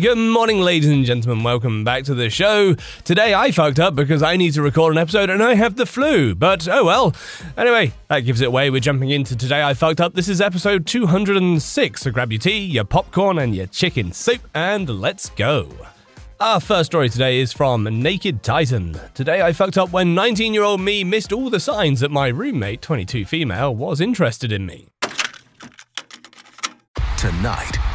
Good morning, ladies and gentlemen. Welcome back to the show. Today I fucked up because I need to record an episode and I have the flu, but oh well. Anyway, that gives it away. We're jumping into Today I Fucked Up. This is episode 206. So grab your tea, your popcorn, and your chicken soup, and let's go. Our first story today is from Naked Titan. Today I fucked up when 19 year old me missed all the signs that my roommate, 22 female, was interested in me. Tonight,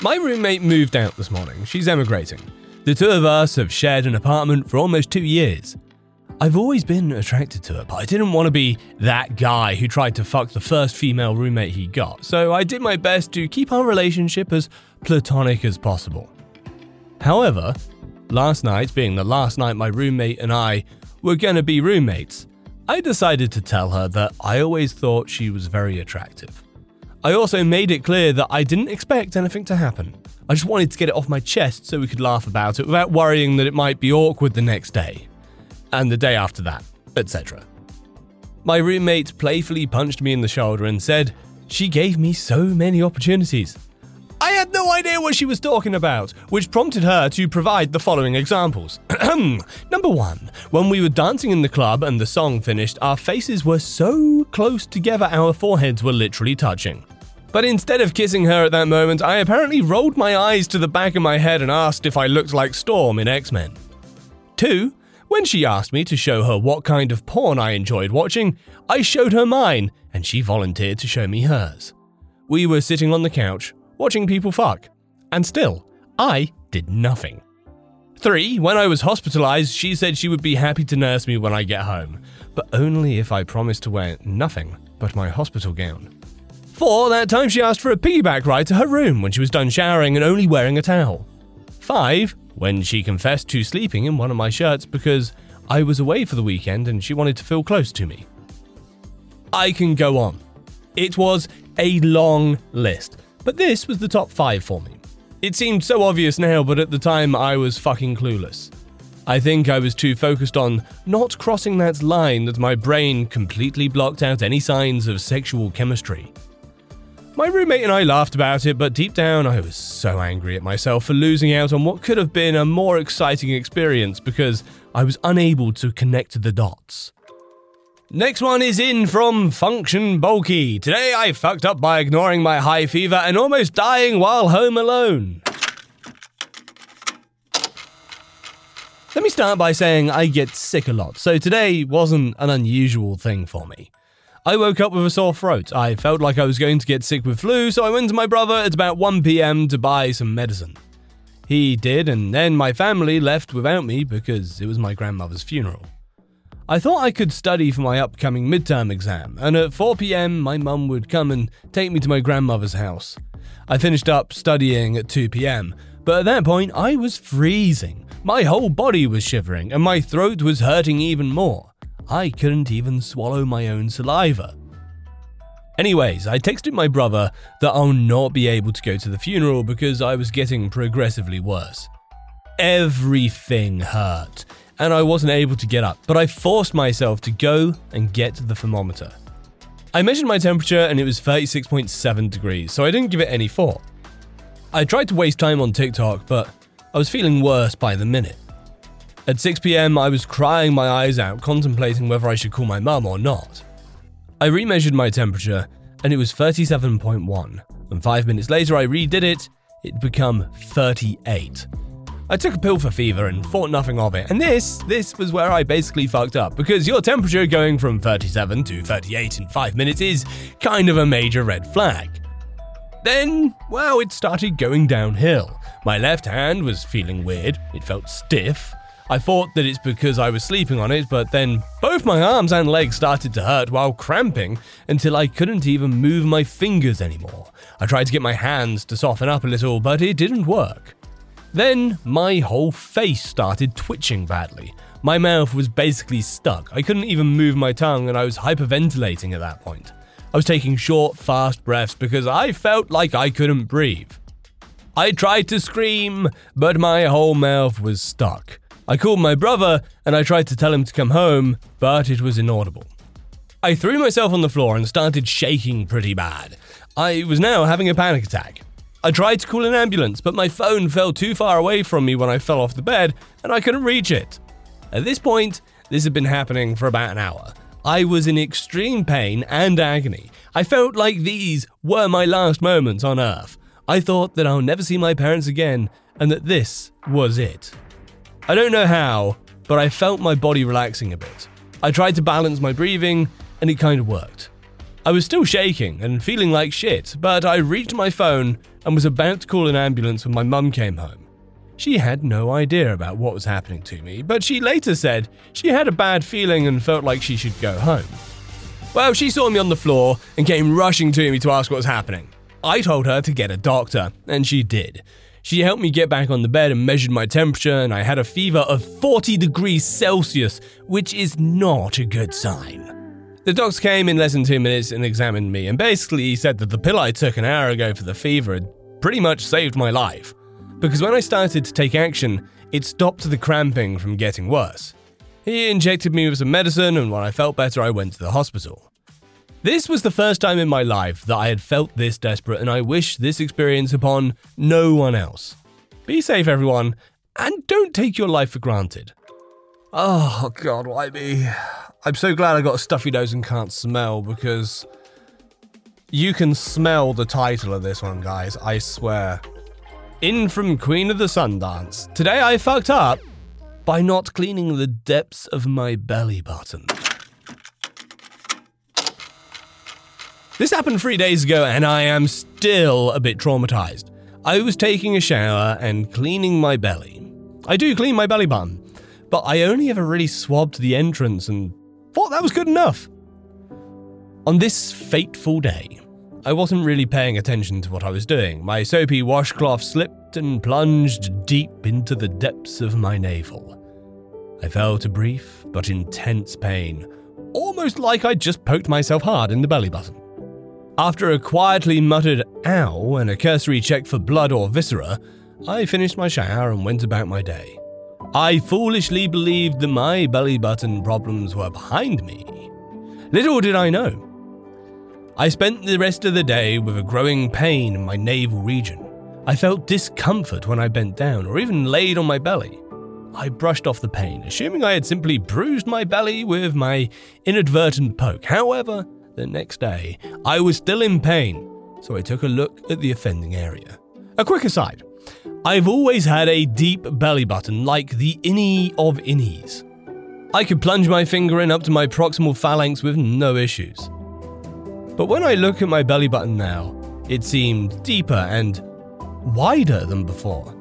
My roommate moved out this morning. She's emigrating. The two of us have shared an apartment for almost two years. I've always been attracted to her, but I didn't want to be that guy who tried to fuck the first female roommate he got, so I did my best to keep our relationship as platonic as possible. However, last night, being the last night my roommate and I were gonna be roommates, I decided to tell her that I always thought she was very attractive. I also made it clear that I didn't expect anything to happen. I just wanted to get it off my chest so we could laugh about it without worrying that it might be awkward the next day, and the day after that, etc. My roommate playfully punched me in the shoulder and said, She gave me so many opportunities. I had no idea what she was talking about, which prompted her to provide the following examples. Number one, when we were dancing in the club and the song finished, our faces were so close together our foreheads were literally touching. But instead of kissing her at that moment, I apparently rolled my eyes to the back of my head and asked if I looked like Storm in X Men. Two, when she asked me to show her what kind of porn I enjoyed watching, I showed her mine, and she volunteered to show me hers. We were sitting on the couch, watching people fuck, and still, I did nothing. Three, when I was hospitalized, she said she would be happy to nurse me when I get home, but only if I promised to wear nothing but my hospital gown. Four, that time she asked for a piggyback ride to her room when she was done showering and only wearing a towel. Five, when she confessed to sleeping in one of my shirts because I was away for the weekend and she wanted to feel close to me. I can go on. It was a long list, but this was the top five for me. It seemed so obvious now, but at the time I was fucking clueless. I think I was too focused on not crossing that line that my brain completely blocked out any signs of sexual chemistry. My roommate and I laughed about it, but deep down I was so angry at myself for losing out on what could have been a more exciting experience because I was unable to connect the dots. Next one is in from Function Bulky. Today I fucked up by ignoring my high fever and almost dying while home alone. Let me start by saying I get sick a lot, so today wasn't an unusual thing for me. I woke up with a sore throat. I felt like I was going to get sick with flu, so I went to my brother at about 1 pm to buy some medicine. He did, and then my family left without me because it was my grandmother's funeral. I thought I could study for my upcoming midterm exam, and at 4 pm, my mum would come and take me to my grandmother's house. I finished up studying at 2 pm, but at that point, I was freezing. My whole body was shivering, and my throat was hurting even more. I couldn't even swallow my own saliva. Anyways, I texted my brother that I'll not be able to go to the funeral because I was getting progressively worse. Everything hurt, and I wasn't able to get up, but I forced myself to go and get the thermometer. I measured my temperature and it was 36.7 degrees, so I didn't give it any thought. I tried to waste time on TikTok, but I was feeling worse by the minute. At 6 pm, I was crying my eyes out, contemplating whether I should call my mum or not. I remeasured my temperature, and it was 37.1, and five minutes later I redid it, it'd become 38. I took a pill for fever and thought nothing of it. And this, this was where I basically fucked up because your temperature going from 37 to 38 in 5 minutes is kind of a major red flag. Then, well, it started going downhill. My left hand was feeling weird, it felt stiff. I thought that it's because I was sleeping on it, but then both my arms and legs started to hurt while cramping until I couldn't even move my fingers anymore. I tried to get my hands to soften up a little, but it didn't work. Then my whole face started twitching badly. My mouth was basically stuck. I couldn't even move my tongue, and I was hyperventilating at that point. I was taking short, fast breaths because I felt like I couldn't breathe. I tried to scream, but my whole mouth was stuck. I called my brother and I tried to tell him to come home, but it was inaudible. I threw myself on the floor and started shaking pretty bad. I was now having a panic attack. I tried to call an ambulance, but my phone fell too far away from me when I fell off the bed and I couldn't reach it. At this point, this had been happening for about an hour. I was in extreme pain and agony. I felt like these were my last moments on Earth. I thought that I'll never see my parents again and that this was it. I don't know how, but I felt my body relaxing a bit. I tried to balance my breathing and it kind of worked. I was still shaking and feeling like shit, but I reached my phone and was about to call an ambulance when my mum came home. She had no idea about what was happening to me, but she later said she had a bad feeling and felt like she should go home. Well, she saw me on the floor and came rushing to me to ask what was happening. I told her to get a doctor, and she did. She helped me get back on the bed and measured my temperature, and I had a fever of 40 degrees Celsius, which is not a good sign. The docs came in less than two minutes and examined me, and basically he said that the pill I took an hour ago for the fever had pretty much saved my life. Because when I started to take action, it stopped the cramping from getting worse. He injected me with some medicine, and when I felt better, I went to the hospital. This was the first time in my life that I had felt this desperate, and I wish this experience upon no one else. Be safe, everyone, and don't take your life for granted. Oh, God, why me? I'm so glad I got a stuffy nose and can't smell because you can smell the title of this one, guys, I swear. In from Queen of the Sundance. Today I fucked up by not cleaning the depths of my belly button. This happened three days ago, and I am still a bit traumatized. I was taking a shower and cleaning my belly. I do clean my belly button, but I only ever really swabbed the entrance and thought that was good enough. On this fateful day, I wasn't really paying attention to what I was doing. My soapy washcloth slipped and plunged deep into the depths of my navel. I felt a brief but intense pain, almost like I'd just poked myself hard in the belly button. After a quietly muttered ow and a cursory check for blood or viscera, I finished my shower and went about my day. I foolishly believed that my belly button problems were behind me. Little did I know, I spent the rest of the day with a growing pain in my navel region. I felt discomfort when I bent down or even laid on my belly. I brushed off the pain, assuming I had simply bruised my belly with my inadvertent poke. However, the next day, I was still in pain, so I took a look at the offending area. A quick aside I've always had a deep belly button like the innie of innies. I could plunge my finger in up to my proximal phalanx with no issues. But when I look at my belly button now, it seemed deeper and wider than before.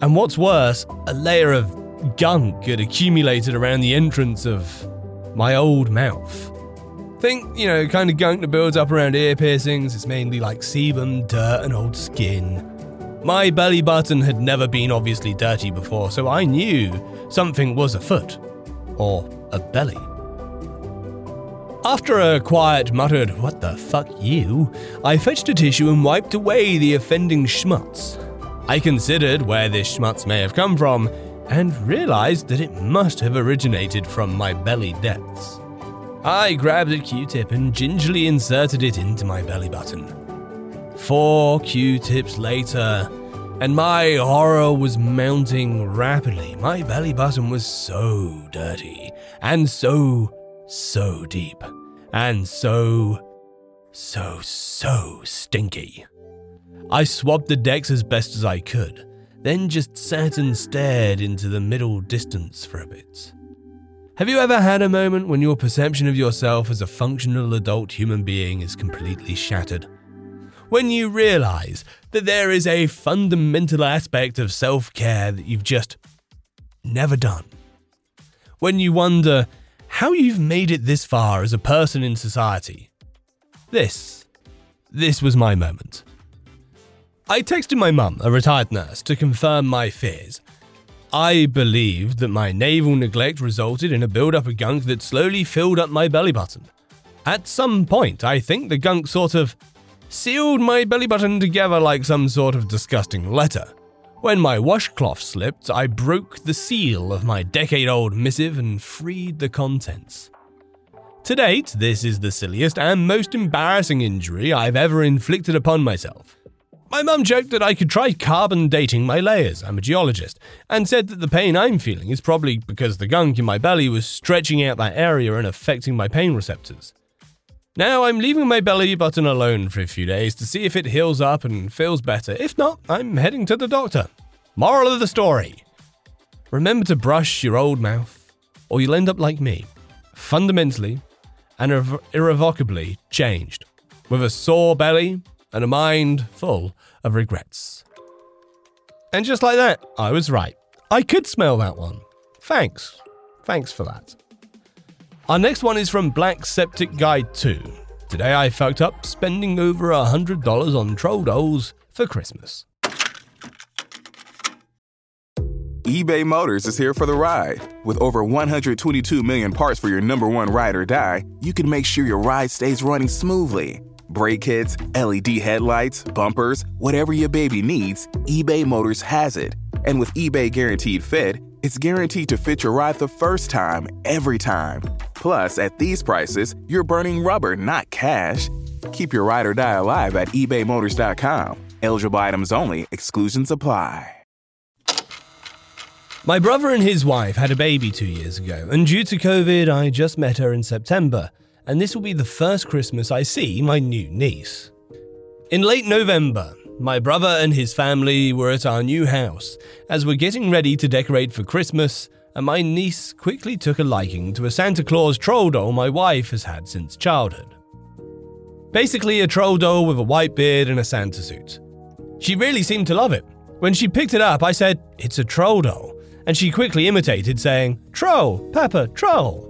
And what's worse, a layer of gunk had accumulated around the entrance of my old mouth. Think, you know, kind of gunk that builds up around ear piercings. It's mainly like sebum, dirt, and old skin. My belly button had never been obviously dirty before, so I knew something was afoot. Or a belly. After a quiet muttered, What the fuck you? I fetched a tissue and wiped away the offending schmutz. I considered where this schmutz may have come from and realized that it must have originated from my belly depths. I grabbed a Q tip and gingerly inserted it into my belly button. Four Q tips later, and my horror was mounting rapidly. My belly button was so dirty and so so deep and so, so, so stinky. I swabbed the decks as best as I could, then just sat and stared into the middle distance for a bit. Have you ever had a moment when your perception of yourself as a functional adult human being is completely shattered? When you realize that there is a fundamental aspect of self care that you've just never done? When you wonder how you've made it this far as a person in society? This, this was my moment. I texted my mum, a retired nurse, to confirm my fears. I believed that my navel neglect resulted in a build-up of gunk that slowly filled up my belly button. At some point, I think the gunk sort of sealed my belly button together like some sort of disgusting letter. When my washcloth slipped, I broke the seal of my decade old missive and freed the contents. To date, this is the silliest and most embarrassing injury I've ever inflicted upon myself. My mum joked that I could try carbon dating my layers, I'm a geologist, and said that the pain I'm feeling is probably because the gunk in my belly was stretching out that area and affecting my pain receptors. Now I'm leaving my belly button alone for a few days to see if it heals up and feels better. If not, I'm heading to the doctor. Moral of the story Remember to brush your old mouth, or you'll end up like me, fundamentally and irre- irrevocably changed, with a sore belly and a mind full of regrets. And just like that, I was right. I could smell that one. Thanks. Thanks for that. Our next one is from Black Septic Guide 2. Today I fucked up spending over a $100 on troll dolls for Christmas. eBay Motors is here for the ride. With over 122 million parts for your number one ride or die, you can make sure your ride stays running smoothly. Brake kits, LED headlights, bumpers, whatever your baby needs, eBay Motors has it. And with eBay Guaranteed Fit, it's guaranteed to fit your ride the first time, every time. Plus, at these prices, you're burning rubber, not cash. Keep your ride or die alive at ebaymotors.com. Eligible items only, exclusions apply. My brother and his wife had a baby two years ago, and due to COVID, I just met her in September, and this will be the first Christmas I see my new niece. In late November, my brother and his family were at our new house as we're getting ready to decorate for Christmas, and my niece quickly took a liking to a Santa Claus troll doll my wife has had since childhood. Basically, a troll doll with a white beard and a Santa suit. She really seemed to love it. When she picked it up, I said, It's a troll doll and she quickly imitated, saying, Troll, Pepper, Troll.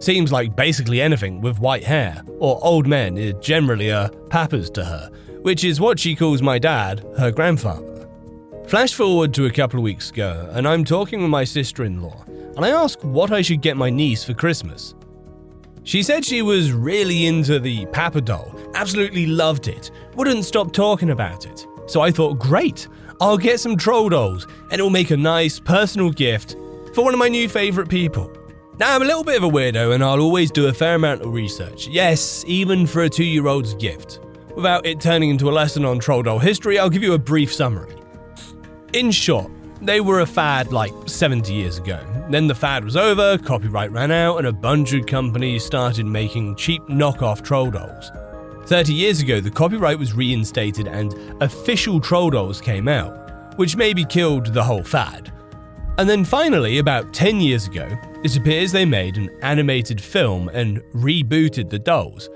Seems like basically anything with white hair, or old men is generally a pappers to her, which is what she calls my dad, her grandfather. Flash forward to a couple of weeks ago, and I'm talking with my sister in law, and I ask what I should get my niece for Christmas. She said she was really into the Papa doll, absolutely loved it, wouldn't stop talking about it. So I thought, great, I'll get some troll dolls and it'll make a nice personal gift for one of my new favourite people. Now, I'm a little bit of a weirdo and I'll always do a fair amount of research. Yes, even for a two year old's gift. Without it turning into a lesson on troll doll history, I'll give you a brief summary. In short, they were a fad like 70 years ago. Then the fad was over, copyright ran out, and a bunch of companies started making cheap knockoff troll dolls. 30 years ago, the copyright was reinstated and official troll dolls came out, which maybe killed the whole fad. And then finally, about 10 years ago, it appears they made an animated film and rebooted the dolls.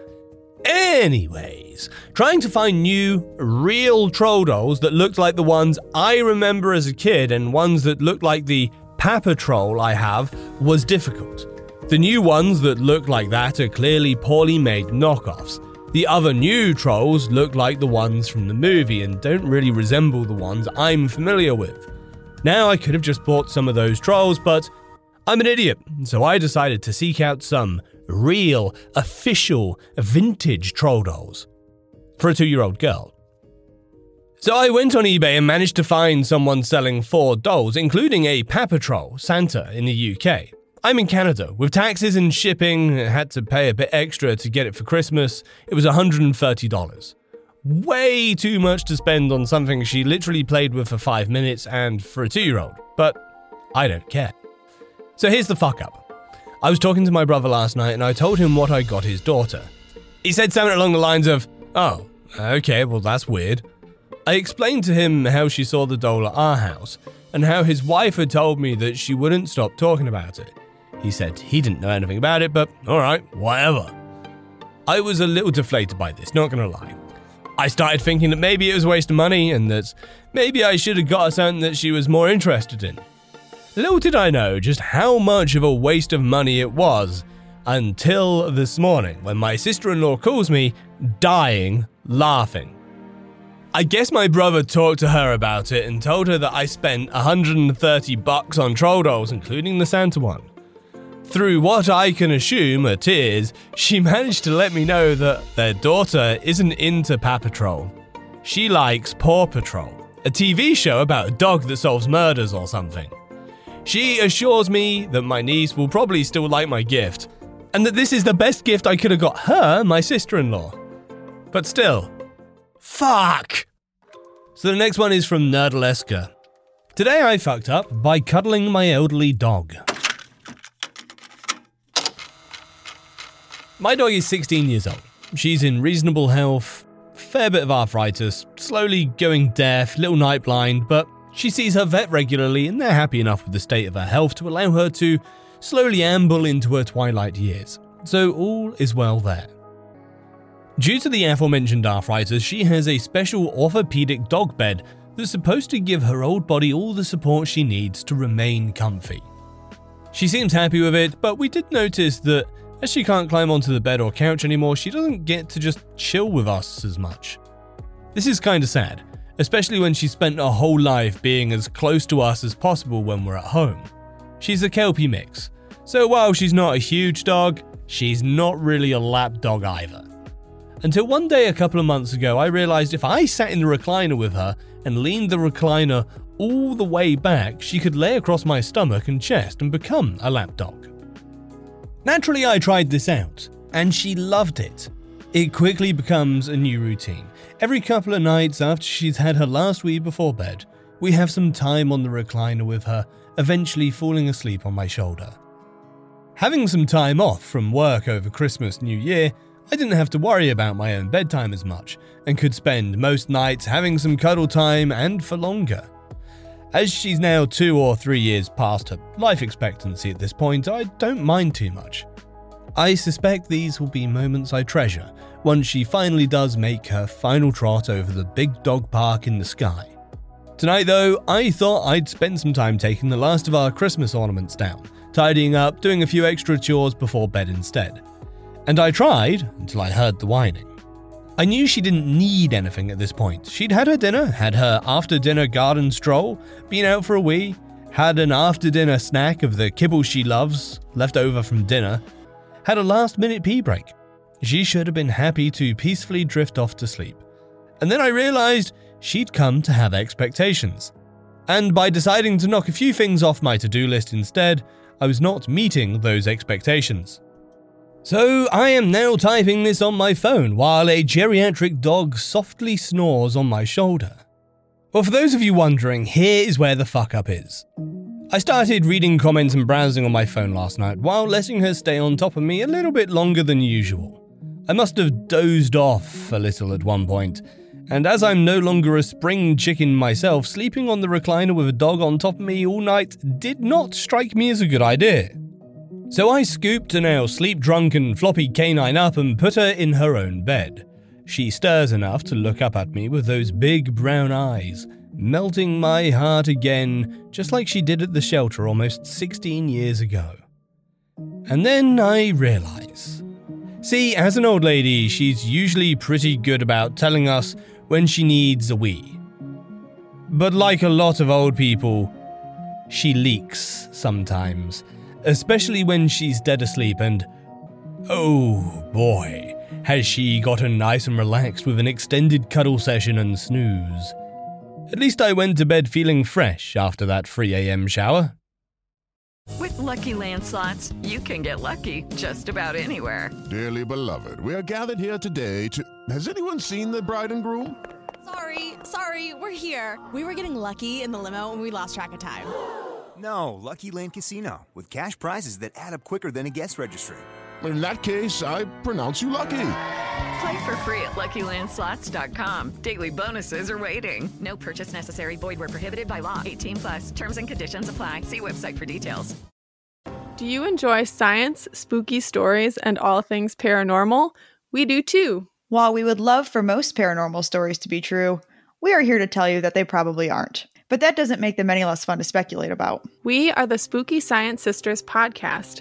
Anyways, trying to find new, real troll dolls that looked like the ones I remember as a kid and ones that looked like the Papa Troll I have was difficult. The new ones that look like that are clearly poorly made knockoffs, the other new trolls look like the ones from the movie and don't really resemble the ones I'm familiar with. Now, I could have just bought some of those trolls, but I'm an idiot, so I decided to seek out some real, official, vintage troll dolls for a two year old girl. So I went on eBay and managed to find someone selling four dolls, including a Papa Troll Santa in the UK. I'm in Canada. With taxes and shipping, I had to pay a bit extra to get it for Christmas. It was $130. Way too much to spend on something she literally played with for five minutes and for a two year old, but I don't care. So here's the fuck up. I was talking to my brother last night and I told him what I got his daughter. He said something along the lines of, Oh, okay, well, that's weird. I explained to him how she saw the doll at our house and how his wife had told me that she wouldn't stop talking about it. He said he didn't know anything about it, but alright, whatever. I was a little deflated by this, not gonna lie. I started thinking that maybe it was a waste of money and that maybe I should have got her something that she was more interested in. Little did I know just how much of a waste of money it was until this morning when my sister in law calls me dying laughing. I guess my brother talked to her about it and told her that I spent 130 bucks on troll dolls, including the Santa one. Through what I can assume are tears, she managed to let me know that their daughter isn't into Papa Troll. She likes Paw Patrol, a TV show about a dog that solves murders or something. She assures me that my niece will probably still like my gift, and that this is the best gift I could have got her, my sister in law. But still, fuck! So the next one is from Nerdaleska. Today I fucked up by cuddling my elderly dog. My dog is 16 years old. She's in reasonable health, fair bit of arthritis, slowly going deaf, little night blind, but she sees her vet regularly and they're happy enough with the state of her health to allow her to slowly amble into her twilight years. So all is well there. Due to the aforementioned arthritis, she has a special orthopedic dog bed that's supposed to give her old body all the support she needs to remain comfy. She seems happy with it, but we did notice that as she can't climb onto the bed or couch anymore, she doesn't get to just chill with us as much. This is kinda sad, especially when she spent her whole life being as close to us as possible when we're at home. She's a Kelpie mix, so while she's not a huge dog, she's not really a lap dog either. Until one day a couple of months ago, I realized if I sat in the recliner with her and leaned the recliner all the way back, she could lay across my stomach and chest and become a lap dog. Naturally, I tried this out, and she loved it. It quickly becomes a new routine. Every couple of nights after she's had her last wee before bed, we have some time on the recliner with her, eventually falling asleep on my shoulder. Having some time off from work over Christmas, New Year, I didn't have to worry about my own bedtime as much, and could spend most nights having some cuddle time and for longer. As she's now two or three years past her life expectancy at this point, I don't mind too much. I suspect these will be moments I treasure once she finally does make her final trot over the big dog park in the sky. Tonight, though, I thought I'd spend some time taking the last of our Christmas ornaments down, tidying up, doing a few extra chores before bed instead. And I tried until I heard the whining. I knew she didn't need anything at this point. She'd had her dinner, had her after dinner garden stroll, been out for a wee, had an after dinner snack of the kibble she loves, left over from dinner, had a last minute pee break. She should have been happy to peacefully drift off to sleep. And then I realized she'd come to have expectations. And by deciding to knock a few things off my to do list instead, I was not meeting those expectations. So I am now typing this on my phone while a geriatric dog softly snores on my shoulder. Well, for those of you wondering, here is where the fuck up is. I started reading comments and browsing on my phone last night while letting her stay on top of me a little bit longer than usual. I must have dozed off a little at one point, and as I'm no longer a spring chicken myself, sleeping on the recliner with a dog on top of me all night did not strike me as a good idea. So I scooped a now sleep drunken floppy canine up and put her in her own bed. She stirs enough to look up at me with those big brown eyes, melting my heart again, just like she did at the shelter almost 16 years ago. And then I realize. See, as an old lady, she's usually pretty good about telling us when she needs a wee. But like a lot of old people, she leaks sometimes especially when she's dead asleep and. Oh boy, has she gotten nice and relaxed with an extended cuddle session and snooze. At least I went to bed feeling fresh after that 3am shower. With LuckyLand Slots, you can get lucky just about anywhere. Dearly beloved, we are gathered here today to. Has anyone seen the bride and groom? Sorry, sorry, we're here. We were getting lucky in the limo and we lost track of time. No, Lucky Land Casino, with cash prizes that add up quicker than a guest registry. In that case, I pronounce you lucky. Play for free at LuckyLandSlots.com. Daily bonuses are waiting. No purchase necessary. Void were prohibited by law. 18 plus. Terms and conditions apply. See website for details. Do you enjoy science, spooky stories, and all things paranormal? We do too. While we would love for most paranormal stories to be true, we are here to tell you that they probably aren't. But that doesn't make them any less fun to speculate about. We are the Spooky Science Sisters podcast.